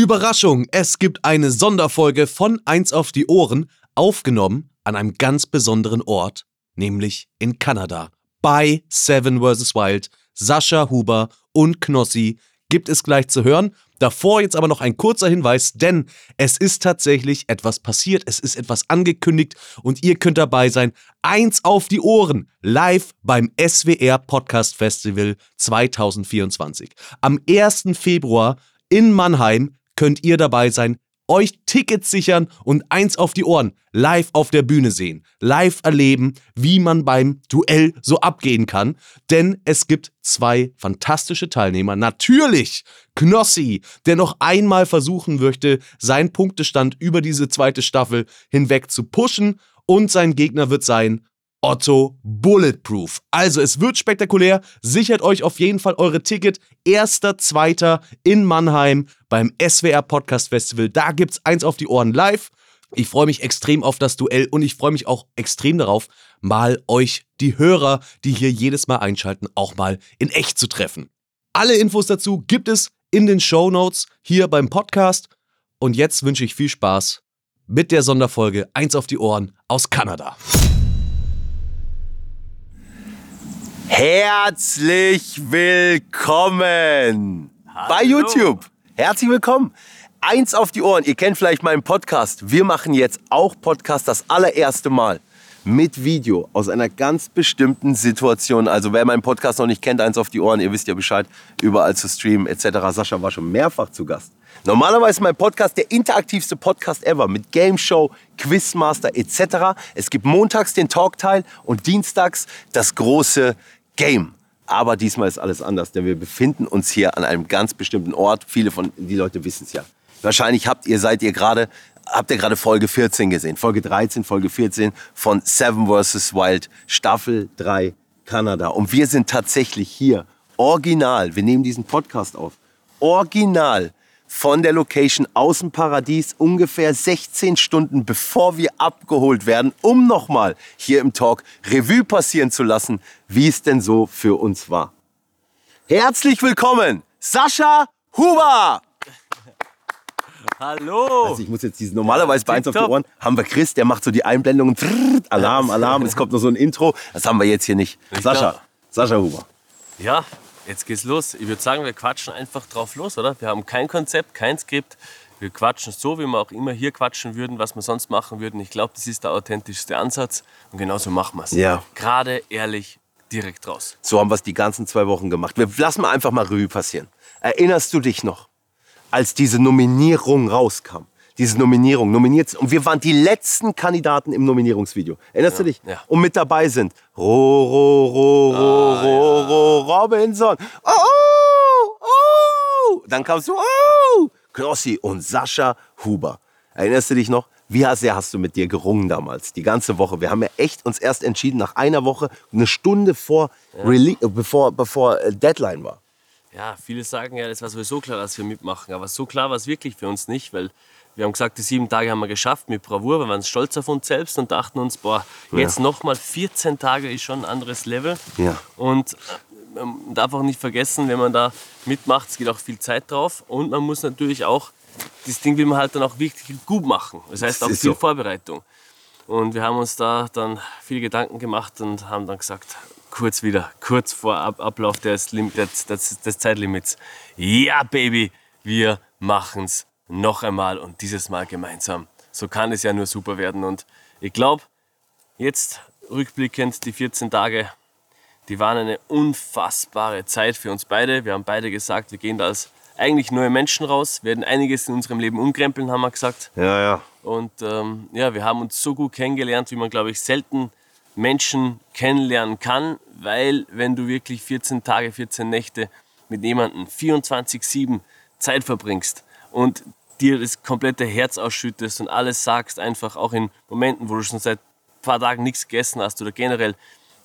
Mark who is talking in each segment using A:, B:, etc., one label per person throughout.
A: Überraschung! Es gibt eine Sonderfolge von Eins auf die Ohren, aufgenommen an einem ganz besonderen Ort, nämlich in Kanada. Bei Seven vs. Wild, Sascha Huber und Knossi gibt es gleich zu hören. Davor jetzt aber noch ein kurzer Hinweis, denn es ist tatsächlich etwas passiert, es ist etwas angekündigt und ihr könnt dabei sein. Eins auf die Ohren, live beim SWR Podcast Festival 2024. Am 1. Februar in Mannheim könnt ihr dabei sein, euch Tickets sichern und eins auf die Ohren live auf der Bühne sehen, live erleben, wie man beim Duell so abgehen kann. Denn es gibt zwei fantastische Teilnehmer. Natürlich Knossi, der noch einmal versuchen möchte, seinen Punktestand über diese zweite Staffel hinweg zu pushen. Und sein Gegner wird sein Otto Bulletproof. Also es wird spektakulär. Sichert euch auf jeden Fall eure Ticket. Erster, zweiter in Mannheim beim SWR Podcast Festival. Da gibt's eins auf die Ohren live. Ich freue mich extrem auf das Duell und ich freue mich auch extrem darauf, mal euch, die Hörer, die hier jedes Mal einschalten, auch mal in echt zu treffen. Alle Infos dazu gibt es in den Show Notes hier beim Podcast. Und jetzt wünsche ich viel Spaß mit der Sonderfolge Eins auf die Ohren aus Kanada.
B: Herzlich willkommen Hallo. bei YouTube. Herzlich willkommen. Eins auf die Ohren. Ihr kennt vielleicht meinen Podcast. Wir machen jetzt auch Podcast das allererste Mal mit Video aus einer ganz bestimmten Situation. Also wer meinen Podcast noch nicht kennt, eins auf die Ohren, ihr wisst ja Bescheid, überall zu streamen etc. Sascha war schon mehrfach zu Gast. Normalerweise ist mein Podcast der interaktivste Podcast ever mit Game Show, Quizmaster etc. Es gibt montags den Talkteil und dienstags das große Game. Aber diesmal ist alles anders, denn wir befinden uns hier an einem ganz bestimmten Ort. Viele von die Leute wissen es ja. Wahrscheinlich habt ihr seid ihr gerade habt ihr gerade Folge 14 gesehen, Folge 13, Folge 14 von Seven vs Wild Staffel 3 Kanada und wir sind tatsächlich hier original. Wir nehmen diesen Podcast auf. Original von der Location aus dem Paradies ungefähr 16 Stunden bevor wir abgeholt werden, um nochmal hier im Talk Revue passieren zu lassen, wie es denn so für uns war. Herzlich willkommen, Sascha Huber!
C: Hallo!
B: Also ich muss jetzt diesen, normalerweise bei eins auf die Ohren haben wir Chris, der macht so die Einblendungen, Alarm, Alarm, es kommt noch so ein Intro. Das haben wir jetzt hier nicht. Sascha, Sascha Huber.
C: Ja, Jetzt geht's los. Ich würde sagen, wir quatschen einfach drauf los, oder? Wir haben kein Konzept, kein Skript. Wir quatschen so, wie wir auch immer hier quatschen würden, was wir sonst machen würden. Ich glaube, das ist der authentischste Ansatz. Und genauso machen wir es.
B: Ja.
C: Gerade, ehrlich, direkt raus.
B: So haben wir es die ganzen zwei Wochen gemacht. Wir lassen mal einfach mal Revue passieren. Erinnerst du dich noch, als diese Nominierung rauskam? Diese Nominierung nominiert und wir waren die letzten Kandidaten im Nominierungsvideo. Erinnerst ja, du dich? Ja. Und mit dabei sind Ro, Ro, Ro, Ro, ah, Ro, Ro, Robinson. Oh, oh, oh. Dann kamst du, oh, Knossi und Sascha Huber. Erinnerst du dich noch? Wie sehr hast du mit dir gerungen damals? Die ganze Woche. Wir haben ja echt uns erst entschieden, nach einer Woche, eine Stunde vor, ja. bevor, bevor äh, Deadline war.
C: Ja, viele sagen ja, das war sowieso klar, dass wir mitmachen. Aber so klar war es wirklich für uns nicht, weil wir haben gesagt, die sieben Tage haben wir geschafft mit Bravour. Wir waren stolz auf uns selbst und dachten uns, boah, jetzt ja. nochmal 14 Tage ist schon ein anderes Level.
B: Ja.
C: Und äh, man darf auch nicht vergessen, wenn man da mitmacht, es geht auch viel Zeit drauf. Und man muss natürlich auch, das Ding will man halt dann auch wirklich gut machen. Das heißt auch viel so. Vorbereitung. Und wir haben uns da dann viele Gedanken gemacht und haben dann gesagt, kurz wieder, kurz vor Ab Ablauf des, des, des, des Zeitlimits. Ja, Baby, wir machen's noch einmal und dieses Mal gemeinsam. So kann es ja nur super werden. Und ich glaube, jetzt rückblickend, die 14 Tage, die waren eine unfassbare Zeit für uns beide. Wir haben beide gesagt, wir gehen da als eigentlich neue Menschen raus, werden einiges in unserem Leben umkrempeln, haben wir gesagt.
B: Ja, ja.
C: Und ähm, ja, wir haben uns so gut kennengelernt, wie man, glaube ich, selten Menschen kennenlernen kann, weil wenn du wirklich 14 Tage, 14 Nächte mit jemandem 24-7 Zeit verbringst und dir das komplette Herz ausschüttest und alles sagst, einfach auch in Momenten, wo du schon seit ein paar Tagen nichts gegessen hast oder generell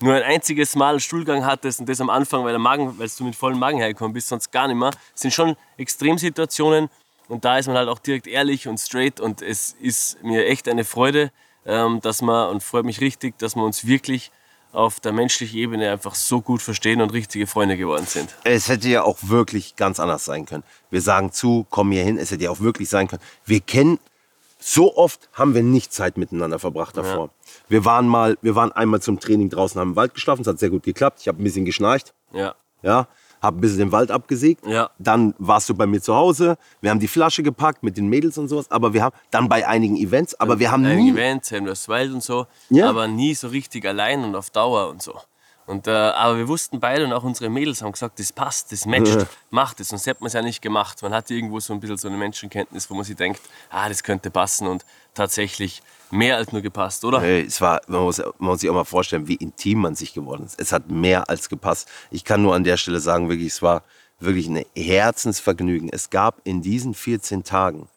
C: nur ein einziges Mal Stuhlgang hattest und das am Anfang, weil, der Magen, weil du mit vollem Magen hergekommen bist, sonst gar nicht mehr. Das sind schon Extremsituationen und da ist man halt auch direkt ehrlich und straight und es ist mir echt eine Freude, ähm, dass man, und freut mich richtig, dass wir uns wirklich auf der menschlichen Ebene einfach so gut verstehen und richtige Freunde geworden sind.
B: Es hätte ja auch wirklich ganz anders sein können. Wir sagen zu, komm hier hin, es hätte ja auch wirklich sein können. Wir kennen, so oft haben wir nicht Zeit miteinander verbracht davor. Wir waren mal, wir waren einmal zum Training draußen, haben im Wald geschlafen, es hat sehr gut geklappt. Ich habe ein bisschen geschnarcht,
C: Ja.
B: ja, habe ein bisschen den Wald abgesägt.
C: Ja.
B: Dann warst du bei mir zu Hause, wir haben die Flasche gepackt mit den Mädels und sowas, aber wir haben dann bei einigen Events, aber wir haben nie,
C: Event, Sam Wild und so,
B: Ja.
C: aber nie so richtig allein und auf Dauer und so. Und, äh, aber wir wussten beide und auch unsere Mädels haben gesagt, das passt, das matcht, macht es. Sonst hätte man es ja nicht gemacht. Man hat irgendwo so ein bisschen so eine Menschenkenntnis, wo man sich denkt, ah, das könnte passen und tatsächlich mehr als nur gepasst, oder?
B: Hey, es war, man muss, man muss sich auch mal vorstellen, wie intim man sich geworden ist. Es hat mehr als gepasst. Ich kann nur an der Stelle sagen, wirklich, es war wirklich ein Herzensvergnügen. Es gab in diesen 14 Tagen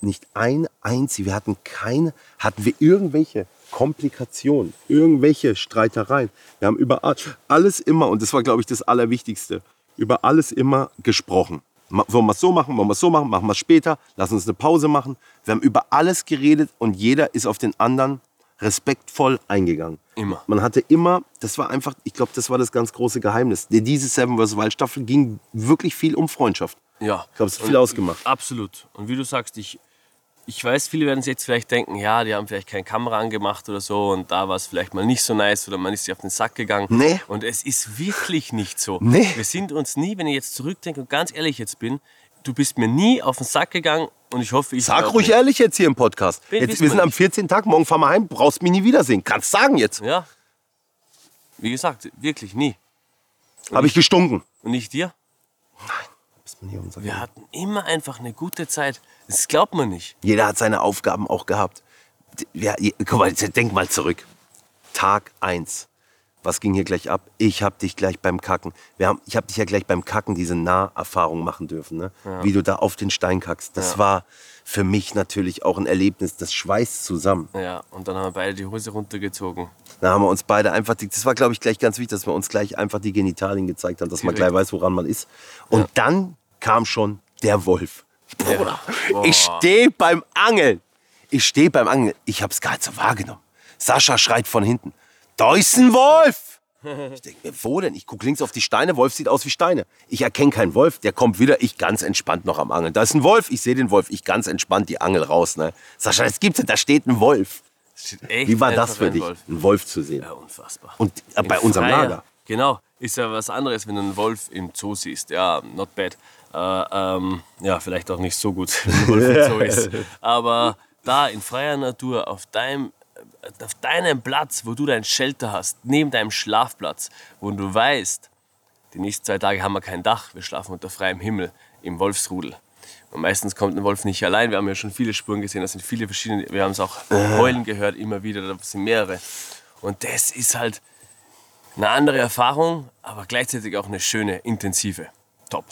B: nicht ein einzig, wir hatten keine, hatten wir irgendwelche Komplikationen, irgendwelche Streitereien. Wir haben über all- alles immer, und das war, glaube ich, das Allerwichtigste, über alles immer gesprochen. Wollen wir es so machen, wollen wir es so machen, machen wir es später, lass uns eine Pause machen. Wir haben über alles geredet und jeder ist auf den anderen respektvoll eingegangen.
C: Immer.
B: Man hatte immer, das war einfach, ich glaube, das war das ganz große Geheimnis. Die- Diese Seven vs. Wild Staffel ging wirklich viel um Freundschaft.
C: Ja.
B: Ich glaube, es hat viel ausgemacht.
C: Absolut. Und wie du sagst, ich, ich weiß, viele werden sich jetzt vielleicht denken, ja, die haben vielleicht keine Kamera angemacht oder so und da war es vielleicht mal nicht so nice oder man ist sich auf den Sack gegangen.
B: Nee.
C: Und es ist wirklich nicht so.
B: Nee.
C: Wir sind uns nie, wenn ich jetzt zurückdenke und ganz ehrlich jetzt bin, du bist mir nie auf den Sack gegangen und ich hoffe, ich
B: Sag ruhig
C: nicht.
B: ehrlich jetzt hier im Podcast.
C: Wen
B: Jetzt, wir sind am
C: nicht.
B: 14. Tag, morgen fahren wir heim, brauchst mich nie wiedersehen. Kannst sagen jetzt.
C: Ja. Wie gesagt, wirklich nie.
B: Habe ich gestunken.
C: Und nicht dir?
B: Bist nie unser
C: Wir hatten immer einfach eine gute Zeit. Das glaubt man nicht.
B: Jeder hat seine Aufgaben auch gehabt. Ja, guck mal, jetzt denk mal zurück. Tag 1. Was ging hier gleich ab? Ich hab dich gleich beim Kacken. Wir haben, ich hab dich ja gleich beim Kacken diese Naherfahrung machen dürfen. Ne? Wie du da auf den Stein kackst. Das war für mich natürlich auch ein Erlebnis. Das schweißt zusammen.
C: Ja, und dann haben wir beide die Hose runtergezogen.
B: Da haben wir uns beide einfach, die, das war glaube ich gleich ganz wichtig, dass wir uns gleich einfach die Genitalien gezeigt haben, dass man
C: Direkt.
B: gleich weiß, woran man ist. Und dann kam schon der Wolf. Bruder,
C: Boah.
B: ich stehe beim Angeln. Ich stehe beim Angeln. Ich habe es gar nicht so wahrgenommen. Sascha schreit von hinten. Da ist ein Wolf! Ich denke mir, wo denn? Ich gucke links auf die Steine. Wolf sieht aus wie Steine. Ich erkenne keinen Wolf. Der kommt wieder. Ich ganz entspannt noch am Angeln. Da ist ein Wolf. Ich sehe den Wolf. Ich ganz entspannt die Angel raus. Ne? Sascha, das gibt's. Da steht ein Wolf. Wie war das für dich,
C: Wolf.
B: einen Wolf zu sehen?
C: Ja, unfassbar.
B: Und äh, bei unserem
C: Freier.
B: Lager.
C: Genau, ist ja was anderes, wenn du einen Wolf im Zoo siehst. Ja, not bad. Äh, ähm, ja, vielleicht auch nicht so gut, Zoo ist. Aber da in freier Natur, auf deinem, äh, auf deinem Platz, wo du dein Shelter hast, neben deinem Schlafplatz, wo du weißt, die nächsten zwei Tage haben wir kein Dach, wir schlafen unter freiem Himmel im Wolfsrudel. Und meistens kommt ein Wolf nicht allein. Wir haben ja schon viele Spuren gesehen, das sind viele verschiedene. Wir haben es auch heulen gehört, immer wieder, da sind mehrere. Und das ist halt eine andere Erfahrung, aber gleichzeitig auch eine schöne, intensive. Top.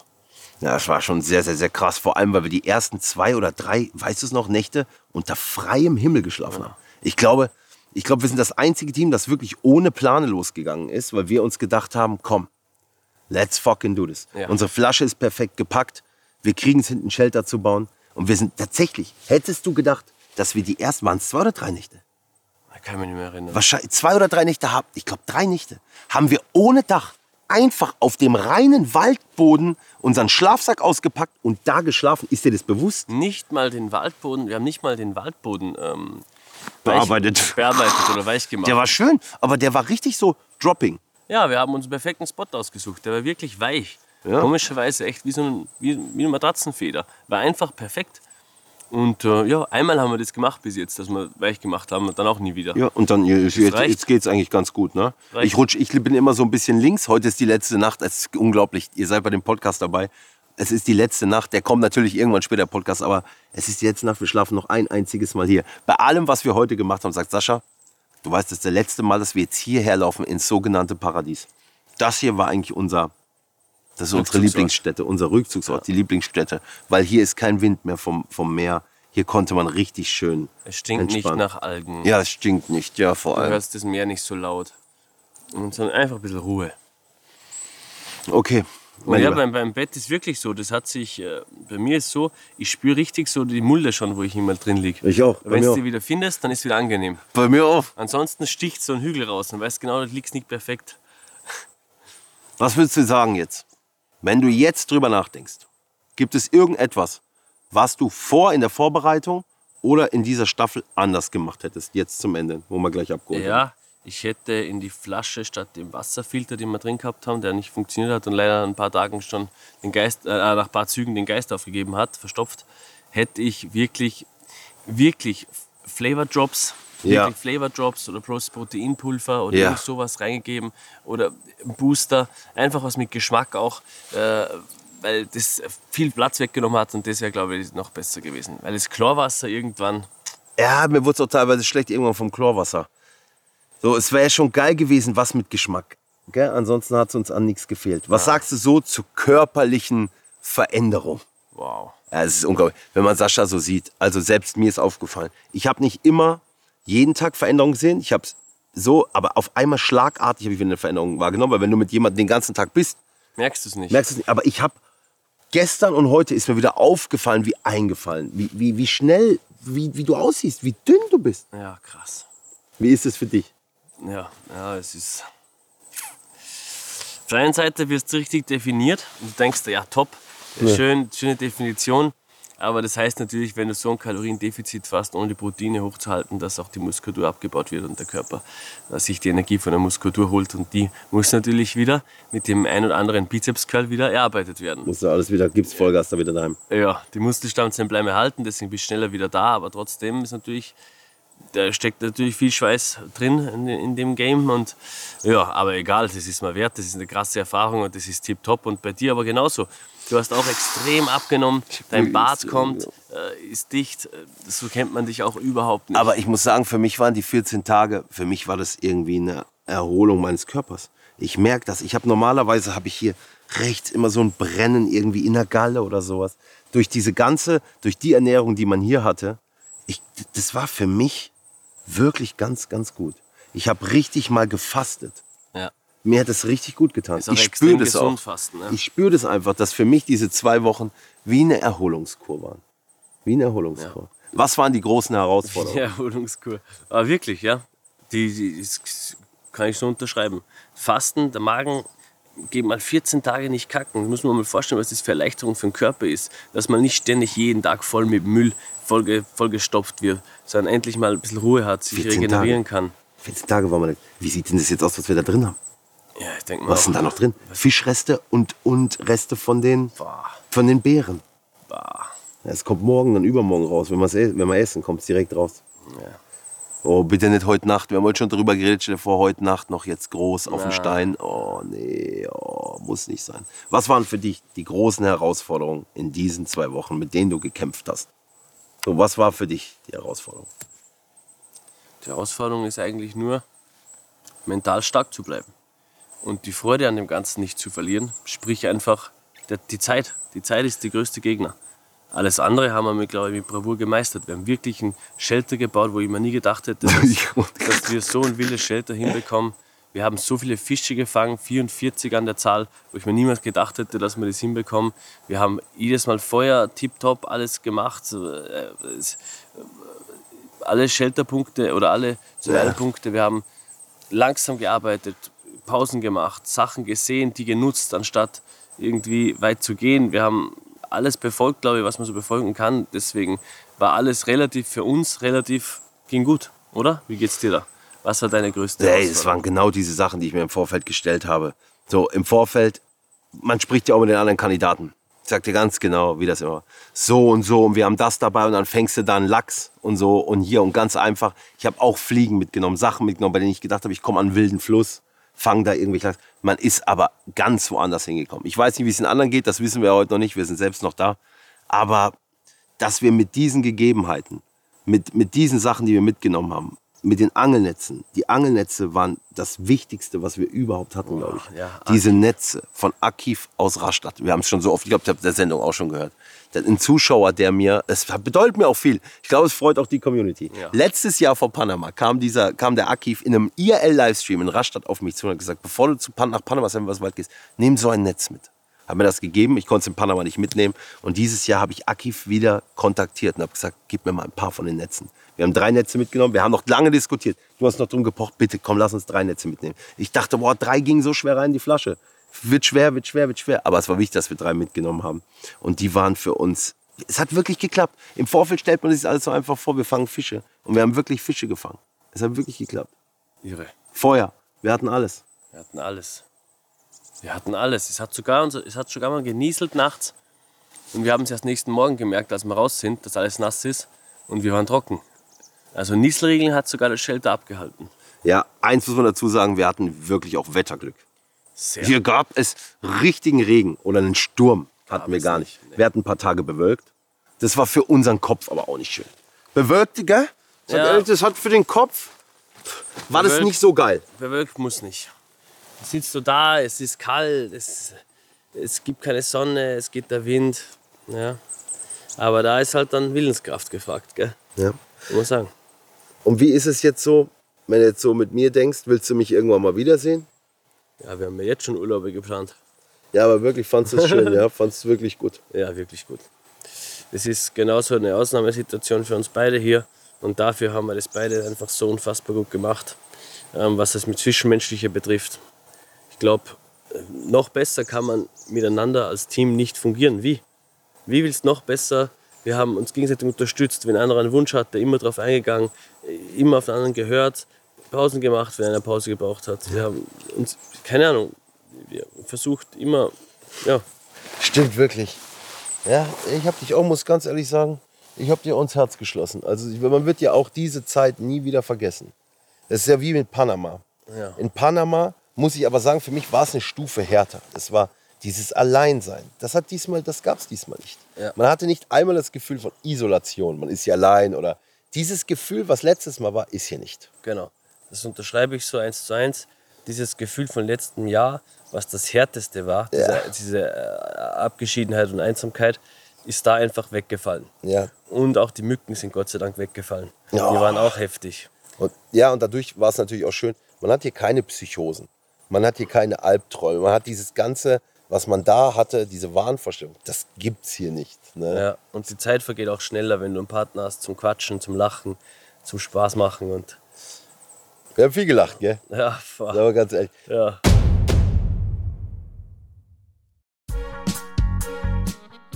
B: Ja, das war schon sehr, sehr, sehr krass. Vor allem, weil wir die ersten zwei oder drei, weißt du es noch, Nächte unter freiem Himmel geschlafen haben. Ich glaube, ich glaube, wir sind das einzige Team, das wirklich ohne Plane losgegangen ist, weil wir uns gedacht haben, komm, let's fucking do this.
C: Ja.
B: Unsere Flasche ist perfekt gepackt. Wir kriegen es hinten, Shelter zu bauen. Und wir sind tatsächlich, hättest du gedacht, dass wir die ersten, waren es zwei oder drei Nächte?
C: Da kann ich mich nicht mehr erinnern.
B: wahrscheinlich zwei oder drei Nächte haben, ich glaube drei Nächte, haben wir ohne Dach einfach auf dem reinen Waldboden unseren Schlafsack ausgepackt und da geschlafen. Ist dir das bewusst?
C: Nicht mal den Waldboden, wir haben nicht mal den Waldboden ähm,
B: Bearbeitet.
C: Weich, bearbeitet oder weich gemacht.
B: Der war schön, aber der war richtig so dropping.
C: ja, wir haben uns einen perfekten Spot ausgesucht. Der war wirklich weich.
B: Ja.
C: Komischerweise echt wie so ein, wie, wie eine Matratzenfeder. War einfach perfekt. Und äh, ja, einmal haben wir das gemacht bis jetzt, dass wir weich gemacht haben und dann auch nie wieder.
B: Ja, und dann jetzt, jetzt,
C: reicht.
B: jetzt geht's eigentlich ganz gut, ne?
C: Reicht.
B: Ich rutsch, ich bin immer so ein bisschen links. Heute ist die letzte Nacht. Es ist unglaublich. Ihr seid bei dem Podcast dabei. Es ist die letzte Nacht. Der kommt natürlich irgendwann später, der Podcast, aber es ist die letzte Nacht. Wir schlafen noch ein einziges Mal hier. Bei allem, was wir heute gemacht haben, sagt Sascha, du weißt, das ist das letzte Mal, dass wir jetzt hierher laufen ins sogenannte Paradies. Das hier war eigentlich unser, das ist unsere. Lieblingsstätte, unser Rückzugsort, die Lieblingsstätte. Weil hier ist kein Wind mehr vom, vom Meer. Hier konnte man richtig schön
C: Es stinkt nicht
B: entspannen.
C: nach Algen.
B: Ja, es stinkt nicht, ja, vor
C: Du
B: allem.
C: hörst das Meer nicht so laut. Und sondern einfach ein bisschen Ruhe.
B: Okay, Mein
C: ja, beim, beim Bett ist wirklich so. Das hat sich, äh, bei mir ist so, ich spüre richtig so die Mulde schon, wo ich immer drin liege.
B: Ich auch,
C: Wenn du die wieder findest, dann ist es wieder angenehm.
B: Bei mir auch.
C: Ansonsten sticht so ein Hügel raus und weißt genau, das liegt nicht perfekt.
B: Was würdest du sagen jetzt? Wenn du jetzt drüber nachdenkst, gibt es irgendetwas, was du vor in der Vorbereitung oder in dieser Staffel anders gemacht hättest, jetzt zum Ende, wo wir gleich abgeholt?
C: Ja, ich hätte in die Flasche statt dem Wasserfilter, den wir drin gehabt haben, der nicht funktioniert hat und leider ein paar Tagen schon den Geist, äh, nach ein paar Zügen den Geist aufgegeben hat, verstopft, hätte ich wirklich, wirklich Flavor Drops,
B: Ja.
C: wirklich Flavor Drops oder Pro- Proteinpulver oder
B: Ja.
C: sowas reingegeben oder Booster, einfach was mit Geschmack auch, äh, weil das viel Platz weggenommen hat und das wäre, glaube ich, noch besser gewesen. Weil das Chlorwasser irgendwann,
B: Ja, mir wurde es auch teilweise schlecht irgendwann vom Chlorwasser. So, es wäre schon geil gewesen, was mit Geschmack. Gell? Ansonsten hat es uns an nichts gefehlt. Was sagst du so zur körperlichen Veränderung?
C: wow.
B: Ja, es ist unglaublich, wenn man Sascha so sieht. Also selbst mir ist aufgefallen. Ich habe nicht immer jeden Tag Veränderungen gesehen. Ich habe es so, aber auf einmal schlagartig habe ich wieder eine Veränderung wahrgenommen. Weil wenn du mit jemandem den ganzen Tag bist,
C: Merkst du es nicht?
B: merkst du es nicht. Aber ich habe gestern und heute ist mir wieder aufgefallen, wie eingefallen, wie, wie, wie schnell, wie, wie du aussiehst, wie dünn du bist.
C: Ja, krass.
B: Wie ist es für dich?
C: Ja, ja, es ist. Auf der einen Seite wirst du richtig definiert und du denkst, ja, top, schön, schöne Definition. Aber das heißt natürlich, wenn du so ein Kaloriendefizit fast ohne die Proteine hochzuhalten, dass auch die Muskulatur abgebaut wird und der Körper äh, sich die Energie von der Muskulatur holt. Und die muss natürlich wieder mit dem ein oder anderen Bizepscurl wieder erarbeitet werden.
B: Musst du alles wieder, gibt's Vollgas da wieder daheim.
C: Ja, die Muskelstammzellen bleiben erhalten, deswegen bist du schneller wieder da, aber trotzdem ist natürlich, da steckt natürlich viel Schweiß drin in, in dem Game und ja, aber egal, das ist mal wert, das ist eine krasse Erfahrung und das ist tipptopp und bei dir aber genauso. Du hast auch extrem abgenommen, dein Bart kommt, äh, ist dicht, so kennt man dich auch überhaupt nicht.
B: Aber ich muss sagen, für mich waren die 14 Tage, für mich war das irgendwie eine Erholung meines Körpers. Ich merke das. Ich habe normalerweise habe ich hier rechts immer so ein Brennen irgendwie in der Galle oder sowas. Durch diese ganze, durch die Ernährung, die man hier hatte, ich, das war für mich wirklich ganz, ganz gut. Ich habe richtig mal gefastet.
C: ja.
B: Mir hat es richtig gut getan. Ich spüre das auch.
C: fasten, ne?
B: Ich spüre das einfach, dass für mich diese zwei Wochen wie eine Erholungskur waren. Wie eine Erholungskur. Was waren die großen Herausforderungen?
C: Die Erholungskur. Aber wirklich, ja. Die, die das kann ich so unterschreiben. Fasten, der Magen geht mal 14 Tage nicht kacken. Das muss man mal vorstellen, was das für Erleichterung für den Körper ist. Dass man nicht ständig jeden Tag voll mit Müll vollge, vollgestopft wird, sondern endlich mal ein bisschen Ruhe hat, sich
B: 14
C: regenerieren
B: Tage.
C: kann.
B: 14 Tage wir da. Wie sieht denn das jetzt aus, was wir da drin haben?
C: Ja, ich denke mal.
B: Was ist denn da noch drin? Fischreste und, und Reste von den, von den Beeren. Es kommt morgen, dann übermorgen raus. Wenn, e- wenn wir essen, kommt es direkt raus.
C: Ja.
B: Oh, bitte nicht heute Nacht. Wir haben heute schon drüber geredet. Stell dir vor, heute Nacht noch jetzt groß auf dem. Stein. Oh, nee, oh, muss nicht sein. Was waren für dich die großen Herausforderungen in diesen zwei Wochen, mit denen du gekämpft hast? So, was war für dich die Herausforderung?
C: Die Herausforderung ist eigentlich nur, mental stark zu bleiben und die Freude an dem Ganzen nicht zu verlieren. Sprich einfach der, die Zeit. Die Zeit ist die größte Gegner. Alles andere haben wir, mit, glaube ich, mit Bravour gemeistert. Wir haben wirklich ein Shelter gebaut, wo ich mir nie gedacht hätte, dass, dass wir so ein wildes Shelter hinbekommen. Wir haben so viele Fische gefangen, 44 an der Zahl, wo ich mir niemals gedacht hätte, dass wir das hinbekommen. Wir haben jedes Mal Feuer, tipptopp, alles gemacht. Äh, es- alle Shelterpunkte oder alle Survival-Punkte. Wir haben langsam gearbeitet, Pausen gemacht, Sachen gesehen, die genutzt, anstatt irgendwie weit zu gehen. Wir haben alles befolgt, glaube ich, was man so befolgen kann. Deswegen war alles relativ für uns relativ ging gut, oder? Wie geht's dir da? Was war deine größte
B: das
C: Herausforderung?
B: waren genau diese Sachen, die ich mir im Vorfeld gestellt habe. So, im Vorfeld, man spricht ja auch mit den anderen Kandidaten. Ich sag dir ganz genau, wie das immer. So und so und wir haben das dabei und dann fängst du da einen Lachs und so und hier und ganz einfach. Ich habe auch Fliegen mitgenommen, Sachen mitgenommen, bei denen ich gedacht habe, ich komme an einen wilden Fluss, fang da irgendwelche Lachs. Man ist aber ganz woanders hingekommen. Ich weiß nicht, wie es den anderen geht, das wissen wir heute noch nicht, wir sind selbst noch da. Aber dass wir mit diesen Gegebenheiten, mit, mit diesen Sachen, die wir mitgenommen haben, mit den Angelnetzen, die Angelnetze waren das Wichtigste, was wir überhaupt hatten, glaube ich.
C: ja,
B: Diese Netze von Akiv aus Rastatt. Wir haben es schon so oft, ich glaube, ich habe der Sendung auch schon gehört. Ein Zuschauer, der mir, es bedeutet mir auch viel. Ich glaube, es freut auch die Community.
C: Ja.
B: Letztes Jahr vor Panama kam, dieser, kam der Akiv in einem IRL-Livestream in Rastatt auf mich zu und hat gesagt, bevor du zu Pan nach Panama Wald gehst, nimm so ein Netz mit. Hat mir das gegeben, ich konnte es in Panama nicht mitnehmen. Und dieses Jahr habe ich Akif wieder kontaktiert und habe gesagt, gib mir mal ein paar von den Netzen. Wir haben drei Netze mitgenommen, wir haben noch lange diskutiert. Du hast noch drum gepocht, bitte komm, lass uns drei Netze mitnehmen. Ich dachte, boah, drei gingen so schwer rein in die Flasche. Wird schwer, wird schwer, wird schwer. Aber es war wichtig, dass wir drei mitgenommen haben. Und die waren für uns, es hat wirklich geklappt. Im Vorfeld stellt man sich alles so einfach vor, wir fangen Fische. Und wir haben wirklich Fische gefangen. Es hat wirklich geklappt.
C: Irre.
B: Feuer, wir hatten alles.
C: Wir hatten alles. Wir hatten alles. Es hat sogar, unser, es hat sogar mal genieselt nachts. Und wir haben es erst nächsten Morgen gemerkt, als wir raus sind, dass alles nass ist. Und wir waren trocken. Also Nieselregeln hat sogar das Shelter abgehalten.
B: Ja, eins muss man dazu sagen, wir hatten wirklich auch Wetterglück.
C: Sehr.
B: Hier gab es richtigen Regen oder einen Sturm. Hatten wir gar
C: nicht,
B: nicht. Wir hatten ein paar Tage bewölkt. Das war für unseren Kopf aber auch nicht schön. Bewölkt, gell? Sag
C: Ja.
B: ehrlich, Das hat für den Kopf, war das
C: Bewölkt.
B: nicht so geil.
C: Bewölkt muss nicht. Sitzt du da, es ist kalt, es, es gibt keine Sonne, es geht der Wind. Ja. Aber da ist halt dann Willenskraft gefragt, gell?
B: Ja.
C: Muss man sagen.
B: Und wie ist es jetzt so, wenn du jetzt so mit mir denkst, willst du mich irgendwann mal wiedersehen?
C: Ja, wir haben ja jetzt schon Urlaube geplant.
B: Ja, aber wirklich, fandst du es schön, ja? Fandst du es wirklich gut.
C: Ja, wirklich gut. Das ist genauso eine Ausnahmesituation für uns beide hier. Und dafür haben wir das beide einfach so unfassbar gut gemacht, ähm, was das mit Zwischenmenschliche betrifft. Ich glaube, noch besser kann man miteinander als Team nicht fungieren. Wie? Wie willst du noch besser? Wir haben uns gegenseitig unterstützt. Wenn einer einen Wunsch hatte, immer darauf eingegangen, immer auf den anderen gehört, Pausen gemacht, wenn einer Pause gebraucht hat. Wir haben uns, keine Ahnung, wir versucht immer, ja,
B: Stimmt wirklich. Ja, ich habe dich auch, muss ganz ehrlich sagen, ich habe dir ins Herz geschlossen. Also man wird ja auch diese Zeit nie wieder vergessen. Das ist ja wie mit Panama.
C: Ja.
B: In Panama muss ich aber sagen, für mich war es eine Stufe härter. Es war dieses Alleinsein. Das hat diesmal, das gab es diesmal nicht.
C: Ja.
B: Man hatte nicht einmal das Gefühl von Isolation. Man ist hier allein oder dieses Gefühl, was letztes Mal war, ist hier nicht.
C: Genau. Das unterschreibe ich so eins zu eins. Dieses Gefühl von letztem Jahr, was das härteste war,
B: Ja.
C: diese, diese äh, Abgeschiedenheit und Einsamkeit, ist da einfach weggefallen.
B: Ja.
C: Und auch die Mücken sind Gott sei Dank weggefallen.
B: Ja.
C: Die waren auch heftig.
B: Und, ja, und dadurch war es natürlich auch schön, man hat hier keine Psychosen, man hat hier keine Albträume, man hat dieses Ganze, was man da hatte, diese Wahnvorstellung, das gibt's hier nicht. Ne?
C: Ja. Und die Zeit vergeht auch schneller, wenn du einen Partner hast zum Quatschen, zum Lachen, zum Spaß machen und
B: Wir haben viel gelacht, gell?
C: ja, boah.
B: Aber ganz ehrlich.
C: ja.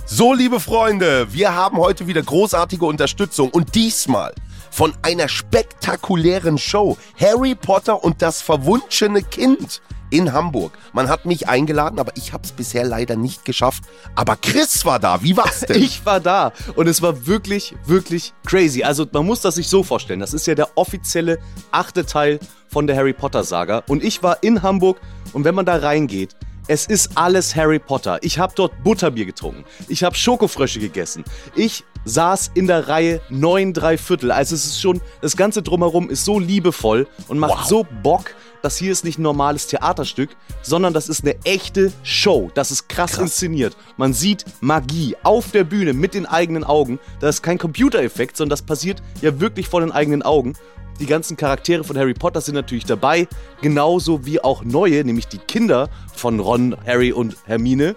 B: So, liebe Freunde, wir haben heute wieder großartige Unterstützung und diesmal von einer spektakulären Show. Harry Potter und das verwunschene Kind in Hamburg. Man hat mich eingeladen, aber ich habe es bisher leider nicht geschafft. Aber Chris war da. Wie war's denn?
A: Ich war da und es war wirklich, wirklich crazy. Also man muss das sich so vorstellen. Das ist ja der offizielle achte Teil von der Harry Potter Saga. Und ich war in Hamburg und wenn man da reingeht, es ist alles Harry Potter. Ich habe dort Butterbier getrunken. Ich habe Schokofrösche gegessen. Ich saß in der Reihe 9 3 Viertel. Also es ist schon, das Ganze drumherum ist so liebevoll und macht
B: Wow.
A: so Bock. Das hier ist nicht ein normales Theaterstück, sondern das ist eine echte Show. Das ist krass, inszeniert. Man sieht Magie auf der Bühne mit den eigenen Augen. Das ist kein Computereffekt, sondern das passiert ja wirklich vor den eigenen Augen. Die ganzen Charaktere von Harry Potter sind natürlich dabei, genauso wie auch neue, nämlich die Kinder von Ron, Harry und Hermine.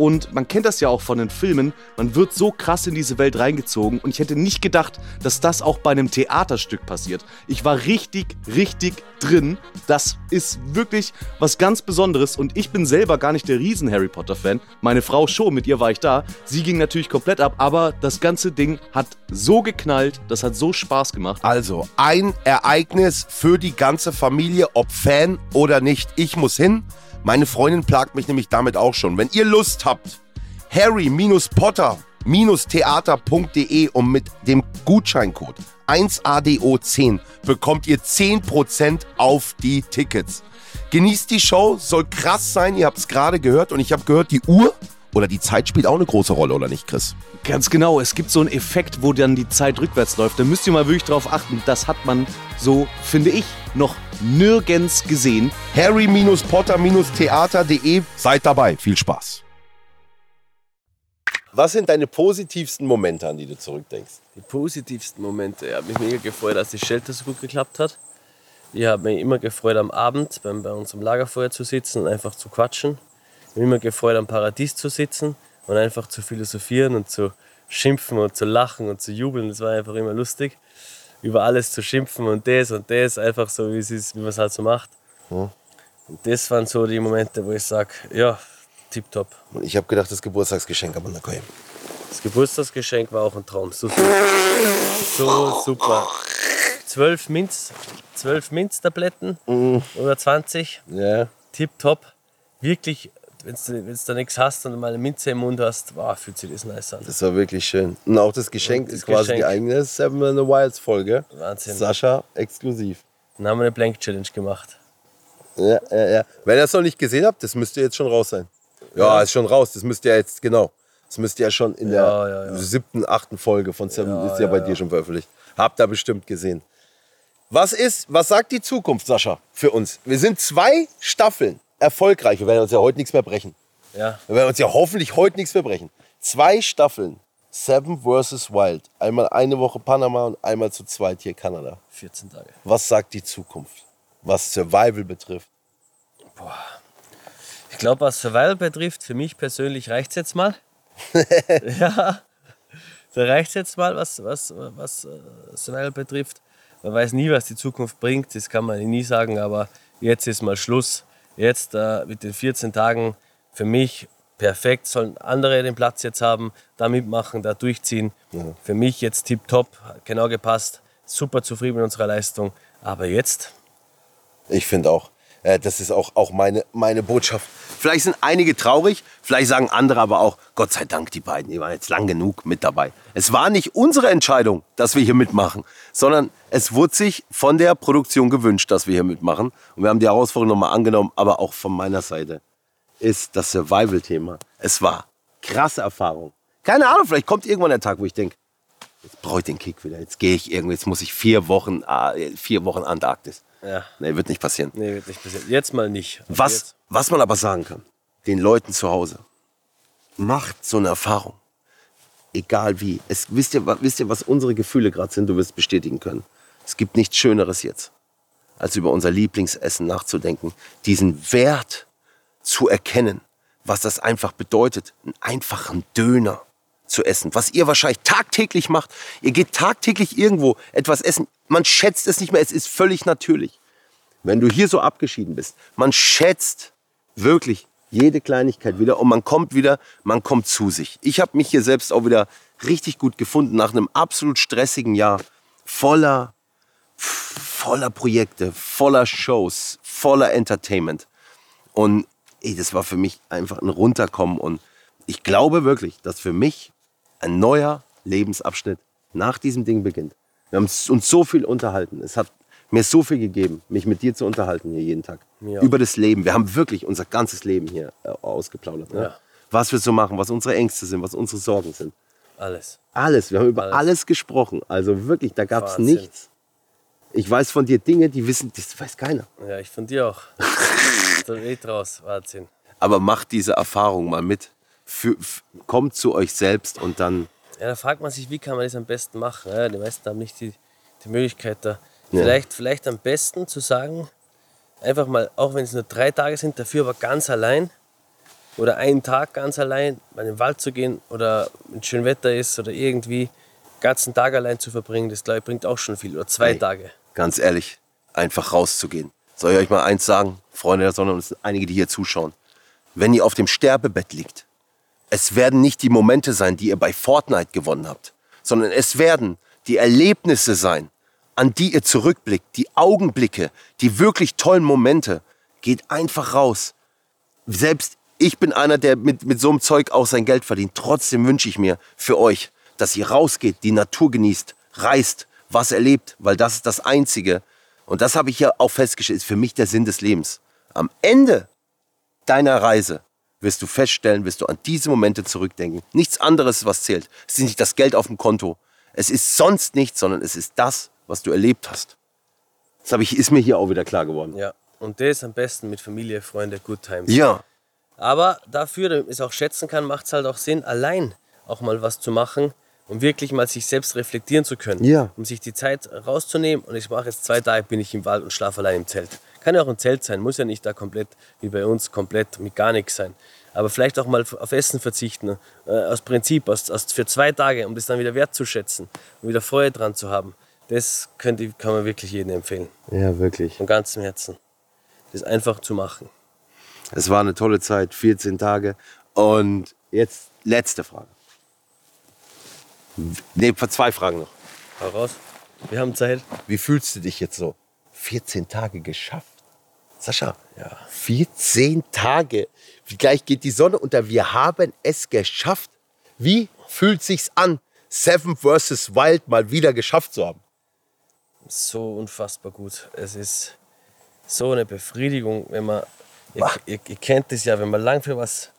A: Und man kennt das ja auch von den Filmen, man wird so krass in diese Welt reingezogen und ich hätte nicht gedacht, dass das auch bei einem Theaterstück passiert. Ich war richtig, richtig drin. Das ist wirklich was ganz Besonderes und ich bin selber gar nicht der riesen Harry Potter Fan. Meine Frau schon, mit ihr war ich da. Sie ging natürlich komplett ab, aber das ganze Ding hat so geknallt, das hat so Spaß gemacht.
B: Also ein Ereignis für die ganze Familie, ob Fan oder nicht. Ich muss hin. Meine Freundin plagt mich nämlich damit auch schon. Wenn ihr Lust habt, harry-potter-theater.de und mit dem Gutscheincode 1ADO10 bekommt ihr 10% auf die Tickets. Genießt die Show, soll krass sein, ihr habt es gerade gehört und ich habe gehört, die Uhr oder die Zeit spielt auch eine große Rolle, oder nicht, Chris?
A: Ganz genau, es gibt so einen Effekt, wo dann die Zeit rückwärts läuft. Da müsst ihr mal wirklich drauf achten. Das hat man so, finde ich, noch nirgends gesehen.
B: harry-potter-theater.de. Seid dabei. Viel Spaß. Was sind deine positivsten Momente, an die du zurückdenkst?
C: Die positivsten Momente. Ich habe mich mega gefreut, dass das Shelter so gut geklappt hat. Ich habe mich immer gefreut, am Abend beim, bei unserem Lagerfeuer zu sitzen und einfach zu quatschen. Mich immer gefreut, am Paradies zu sitzen und einfach zu philosophieren und zu schimpfen und zu lachen und zu jubeln. Das war einfach immer lustig. Über alles zu schimpfen und das und das, einfach so, wie es ist, wie man es halt so macht. Und das waren so die Momente, wo ich sage, ja, tipptopp.
B: Und ich habe gedacht, das Geburtstagsgeschenk, aber na okay.
C: Das Geburtstagsgeschenk war auch ein Traum. So, super. so super. Zwölf Minz, zwölf Minztabletten oder 20.
B: Ja.
C: Tipptopp. Wirklich, wenn du da nichts hast und mal eine Minze im Mund hast, wow, fühlt sich das nice an.
B: Das war wirklich schön. Und auch das Geschenk
C: das
B: ist quasi die
C: Geschenk.
B: eigene Seven in the Wilds Folge.
C: Wahnsinn.
B: Sascha exklusiv.
C: Dann haben wir eine Blank Challenge gemacht.
B: Ja, ja, ja. Wenn ihr es noch nicht gesehen habt, das müsste jetzt schon raus sein. Ja, ist schon raus. Das müsste ja jetzt, genau. Das müsste ja schon in
C: Ja,
B: der
C: ja, ja.
B: siebten, achten Folge von Seven,
C: Ja,
B: ist ja,
C: ja,
B: bei
C: ja.
B: dir schon veröffentlicht. Habt ihr bestimmt gesehen. Was ist, was sagt die Zukunft, Sascha, für uns? Wir sind zwei Staffeln erfolgreich. Wir werden uns ja heute nichts mehr brechen.
C: Ja,
B: Wir werden uns ja hoffentlich heute nichts mehr brechen. Zwei Staffeln. Seven vs. Wild. Einmal eine Woche Panama und einmal zu zweit hier Kanada.
C: 14 Tage.
B: Was sagt die Zukunft? Was Survival betrifft.
C: Ich glaube, was Survival betrifft, für mich persönlich reicht es jetzt mal. ja, da reicht es jetzt mal, was, was, was äh, Survival betrifft. Man weiß nie, was die Zukunft bringt, das kann man nie sagen, aber jetzt ist mal Schluss. Jetzt äh, mit den 14 Tagen für mich perfekt, sollen andere den Platz jetzt haben, da mitmachen, da durchziehen. Für mich jetzt tipptopp, genau gepasst, super zufrieden mit unserer Leistung. Aber jetzt,
B: Ich finde auch. Äh, das ist auch, auch meine, meine Botschaft. Vielleicht sind einige traurig, vielleicht sagen andere aber auch, Gott sei Dank, die beiden, die waren jetzt lang genug mit dabei. Es war nicht unsere Entscheidung, dass wir hier mitmachen, sondern es wurde sich von der Produktion gewünscht, dass wir hier mitmachen. Und wir haben die Herausforderung nochmal angenommen, aber auch von meiner Seite ist das Survival-Thema. Es war krasse Erfahrung. Keine Ahnung, vielleicht kommt irgendwann der Tag, wo ich denke, jetzt brauche ich den Kick wieder. Jetzt gehe ich irgendwo, jetzt muss ich vier Wochen, äh, vier Wochen Antarktis.
C: Ja,
B: Nee, wird nicht passieren.
C: nee, wird nicht passieren. Jetzt mal nicht. Aber
B: Was,
C: Jetzt.
B: was man aber sagen kann, den Leuten zu Hause, macht so eine Erfahrung. Egal wie. Es, wisst, ihr, wisst ihr, was unsere Gefühle gerade sind? Du wirst bestätigen können. Es gibt nichts Schöneres jetzt, als über unser Lieblingsessen nachzudenken. Diesen Wert zu erkennen, was das einfach bedeutet, einen einfachen Döner zu essen, was ihr wahrscheinlich tagtäglich macht. Ihr geht tagtäglich irgendwo etwas essen. Man schätzt es nicht mehr, es ist völlig natürlich. Wenn du hier so abgeschieden bist, man schätzt wirklich jede Kleinigkeit wieder und man kommt wieder, man kommt zu sich. Ich habe mich hier selbst auch wieder richtig gut gefunden nach einem absolut stressigen Jahr voller voller Projekte, voller Shows, voller Entertainment. Und ey, das war für mich einfach ein Runterkommen. Und ich glaube wirklich, dass für mich ein neuer Lebensabschnitt nach diesem Ding beginnt. Wir haben uns so viel unterhalten. Es hat mir so viel gegeben, mich mit dir zu unterhalten hier jeden Tag.
C: Auch.
B: Über das Leben. Wir haben wirklich unser ganzes Leben hier äh, ausgeplaudert. Ne?
C: Ja.
B: Was wir so machen, was unsere Ängste sind, was unsere Sorgen sind.
C: Alles.
B: Alles. Wir haben über
C: Alles.
B: alles, gesprochen. Also wirklich, da gab es nichts. Ich weiß von dir Dinge, die wissen, das weiß keiner.
C: Ja, ich von dir auch. da eh draus. Wahnsinn.
B: Aber macht diese Erfahrung mal mit. Für, kommt zu euch selbst und dann.
C: Ja, da fragt man sich, wie kann man das am besten machen? Ja, die meisten haben nicht die, die Möglichkeit da.
B: Ja.
C: Vielleicht, vielleicht am besten zu sagen, einfach mal, auch wenn es nur drei Tage sind, dafür aber ganz allein oder einen Tag ganz allein mal in den Wald zu gehen oder wenn schön Wetter ist oder irgendwie den ganzen Tag allein zu verbringen, das glaube ich bringt auch schon viel. Oder zwei
B: Ey.
C: Tage.
B: Ganz ehrlich, einfach rauszugehen. Soll ich euch mal eins sagen, Freunde der Sonne, und es sind einige, die hier zuschauen. Wenn ihr auf dem Sterbebett liegt, es werden nicht die Momente sein, die ihr bei Fortnite gewonnen habt, sondern es werden die Erlebnisse sein, an die ihr zurückblickt, die Augenblicke, die wirklich tollen Momente. Geht einfach raus. Selbst ich bin einer, der mit, mit so einem Zeug auch sein Geld verdient. Trotzdem wünsche ich mir für euch, dass ihr rausgeht, die Natur genießt, reist, was erlebt, weil das ist das Einzige. Und das habe ich ja auch festgestellt, ist für mich der Sinn des Lebens. Am Ende deiner Reise wirst du feststellen, wirst du an diese Momente zurückdenken. Nichts anderes, was zählt. Es ist nicht das Geld auf dem Konto. Es ist sonst nichts, sondern es ist das, was du erlebt hast. Das habe ich, ist mir hier auch wieder klar geworden.
C: Ja. Und das am besten mit Familie, Freunde, Good Times.
B: Ja,
C: Aber dafür, damit man es auch schätzen kann, macht es halt auch Sinn, allein auch mal was zu machen und wirklich mal sich selbst reflektieren zu können.
B: Ja.
C: Um sich die Zeit rauszunehmen und ich mache jetzt zwei Tage, bin ich im Wald und schlafe allein im Zelt. Kann ja auch ein Zelt sein, muss ja nicht da komplett, wie bei uns, komplett mit gar nichts sein. Aber vielleicht auch mal auf Essen verzichten, äh, aus Prinzip, aus, aus, für zwei Tage, um das dann wieder wertzuschätzen und wieder Freude dran zu haben. Das könnte, kann man wirklich jedem empfehlen.
B: Ja, wirklich.
C: Von ganzem Herzen. Das einfach zu machen.
B: Es war eine tolle Zeit, 14 Tage. Und jetzt letzte Frage. Ne, zwei Fragen noch.
C: Hau raus. Wir haben Zeit.
B: Wie fühlst du dich jetzt so? 14 Tage geschafft. Sascha,
C: Ja.
B: 14 Tage. Wie gleich geht die Sonne unter. Wir haben es geschafft. Wie fühlt sich's an, Seven vs. Wild mal wieder geschafft zu haben?
C: so unfassbar gut. Es ist so eine Befriedigung, wenn man, ihr, ihr, ihr kennt das ja, wenn man lang für was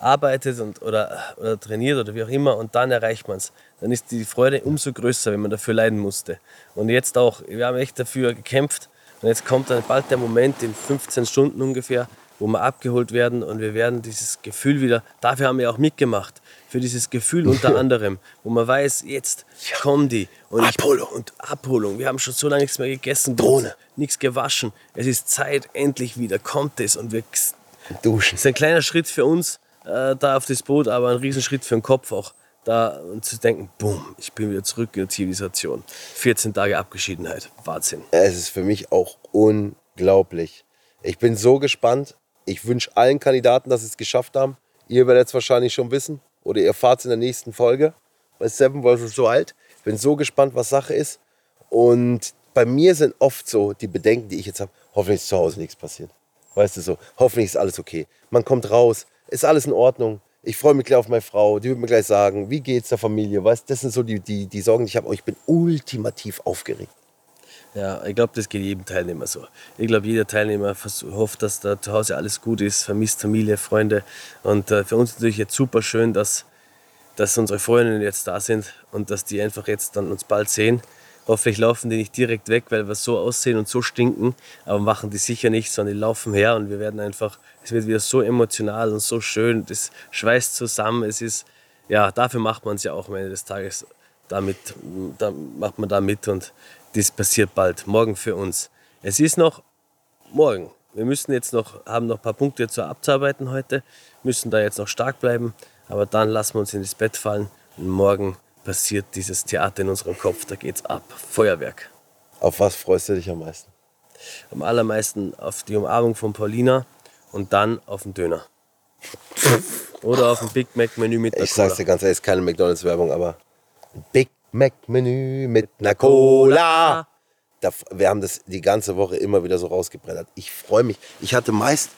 C: arbeitet und, oder, oder trainiert oder wie auch immer und dann erreicht man es, dann ist die Freude umso größer, wenn man dafür leiden musste. Und jetzt auch, wir haben echt dafür gekämpft und jetzt kommt dann bald der Moment in 15 Stunden ungefähr, wo wir abgeholt werden und wir werden dieses Gefühl wieder, dafür haben wir auch mitgemacht, für dieses Gefühl unter anderem, wo man weiß, jetzt kommen die. Und ich-
B: Abholung.
C: und Abholung. Wir haben schon so lange nichts mehr gegessen,
B: Drohne.
C: nichts gewaschen. Es ist Zeit, endlich wieder kommt es und wir
B: Duschen.
C: es ist ein kleiner Schritt für uns äh, da auf das Boot, aber ein Riesenschritt für den Kopf auch. Da zu denken, boom, ich bin wieder zurück in der Zivilisation. 14 Tage Abgeschiedenheit. Wahnsinn.
B: Es ist für mich auch unglaublich. Ich bin so gespannt. Ich wünsche allen Kandidaten, dass sie es geschafft haben. Ihr werdet es wahrscheinlich schon wissen oder ihr erfahrt es in der nächsten Folge bei Seven vs. Wild. Ich bin so gespannt, was Sache ist. Und bei mir sind oft so die Bedenken, die ich jetzt habe, hoffentlich ist zu Hause nichts passiert. Weißt du so, hoffentlich ist alles okay. Man kommt raus, ist alles in Ordnung. Ich freue mich gleich auf meine Frau, die wird mir gleich sagen, wie geht's der Familie. Weißt, das sind so die, die, die Sorgen, die ich habe. Ich bin ultimativ aufgeregt.
C: Ja, ich glaube, das geht jedem Teilnehmer so. Ich glaube, jeder Teilnehmer hofft, dass da zu Hause alles gut ist, vermisst Familie, Freunde. Und äh, für uns natürlich jetzt super schön, dass, dass unsere Freundinnen jetzt da sind und dass die einfach jetzt dann uns bald sehen. Hoffentlich laufen die nicht direkt weg, weil wir so aussehen und so stinken, aber machen die sicher nicht, sondern die laufen her und wir werden einfach, es wird wieder so emotional und so schön, das schweißt zusammen. Es ist, ja, dafür macht man es ja auch am Ende des Tages. Damit, da macht man da mit und das passiert bald, morgen für uns. Es ist noch morgen. Wir müssen jetzt noch, haben noch ein paar Punkte zu abzuarbeiten heute, müssen da jetzt noch stark bleiben, aber dann lassen wir uns in das Bett fallen und morgen passiert dieses Theater in unserem Kopf, da geht's ab. Feuerwerk.
B: Auf was freust du dich am meisten?
C: Am allermeisten auf die Umarmung von Paulina und dann auf den Döner. Oder auf ein Big Mac Menü mit einer
B: Ich sag's dir ganz ehrlich, ist keine McDonalds-Werbung, aber ein Big Mac-Menü mit einer Cola. Da, wir haben das die ganze Woche immer wieder so rausgebrettert. Ich freue mich. Ich hatte meist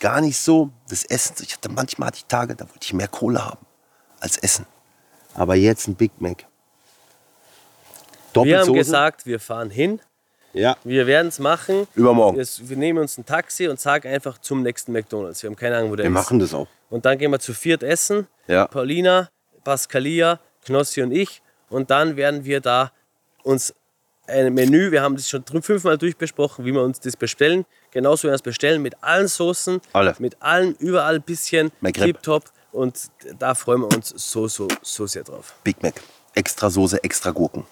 B: gar nicht so das Essen. Ich hatte manchmal hatte ich Tage, da wollte ich mehr Cola haben als Essen. Aber jetzt ein Big Mac.
C: Wir haben gesagt, wir fahren hin,
B: Ja,
C: wir werden es machen.
B: übermorgen.
C: Wir, wir nehmen uns ein Taxi und sagen einfach zum nächsten McDonalds. Wir haben keine Ahnung, wo der
B: Wir
C: ist.
B: machen das auch.
C: Und dann gehen wir zu viert essen.
B: Ja.
C: Paulina, Pascalia, Knossi und ich. Und dann werden wir da uns ein Menü, wir haben das schon fünfmal durchbesprochen, wie wir uns das bestellen. Genauso werden wir es bestellen mit allen Soßen,
B: Alle.
C: mit allen, überall ein bisschen
B: Macrib.
C: Tipptopp. Und da freuen wir uns so, so, so sehr drauf.
B: Big Mac. Extra Soße, extra Gurken.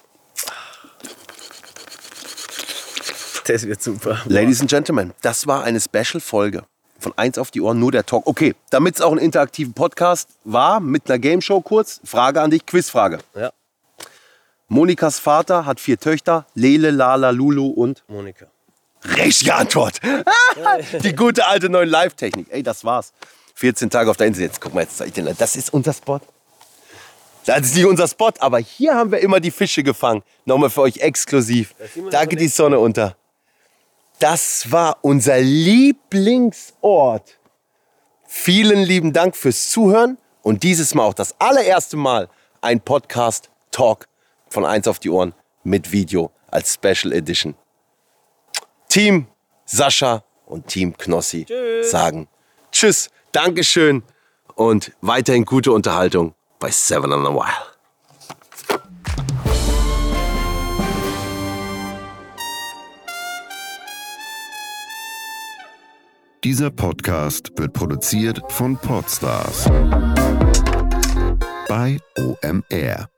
C: Das wird super.
B: Ladies and Gentlemen, das war eine Special-Folge von Eins auf die Ohren, nur der Talk. Okay, damit es auch ein interaktiven Podcast war, mit einer Game Show kurz, Frage an dich, Quizfrage.
C: Ja,
B: Monikas Vater hat vier Töchter, Lele, Lala, Lulu und...
C: Monika.
B: Richtige Antwort. die gute alte neue Live-Technik. Ey, das war's. 14 Tage auf der Insel. Jetzt guck mal, jetzt zeig ich dir. Das ist unser Spot. Das ist nicht unser Spot, aber hier haben wir immer die Fische gefangen. Nochmal für euch exklusiv. Da geht die. Sonne unter. Das war unser Lieblingsort. Vielen lieben Dank fürs Zuhören und dieses Mal auch das allererste Mal ein Podcast Talk von eins auf die Ohren mit Video als Special Edition. Team Sascha und Team Knossi sagen Tschüss, Dankeschön und weiterhin gute Unterhaltung bei Seven on a While.
D: Dieser Podcast wird produziert von Podstars bei OMR.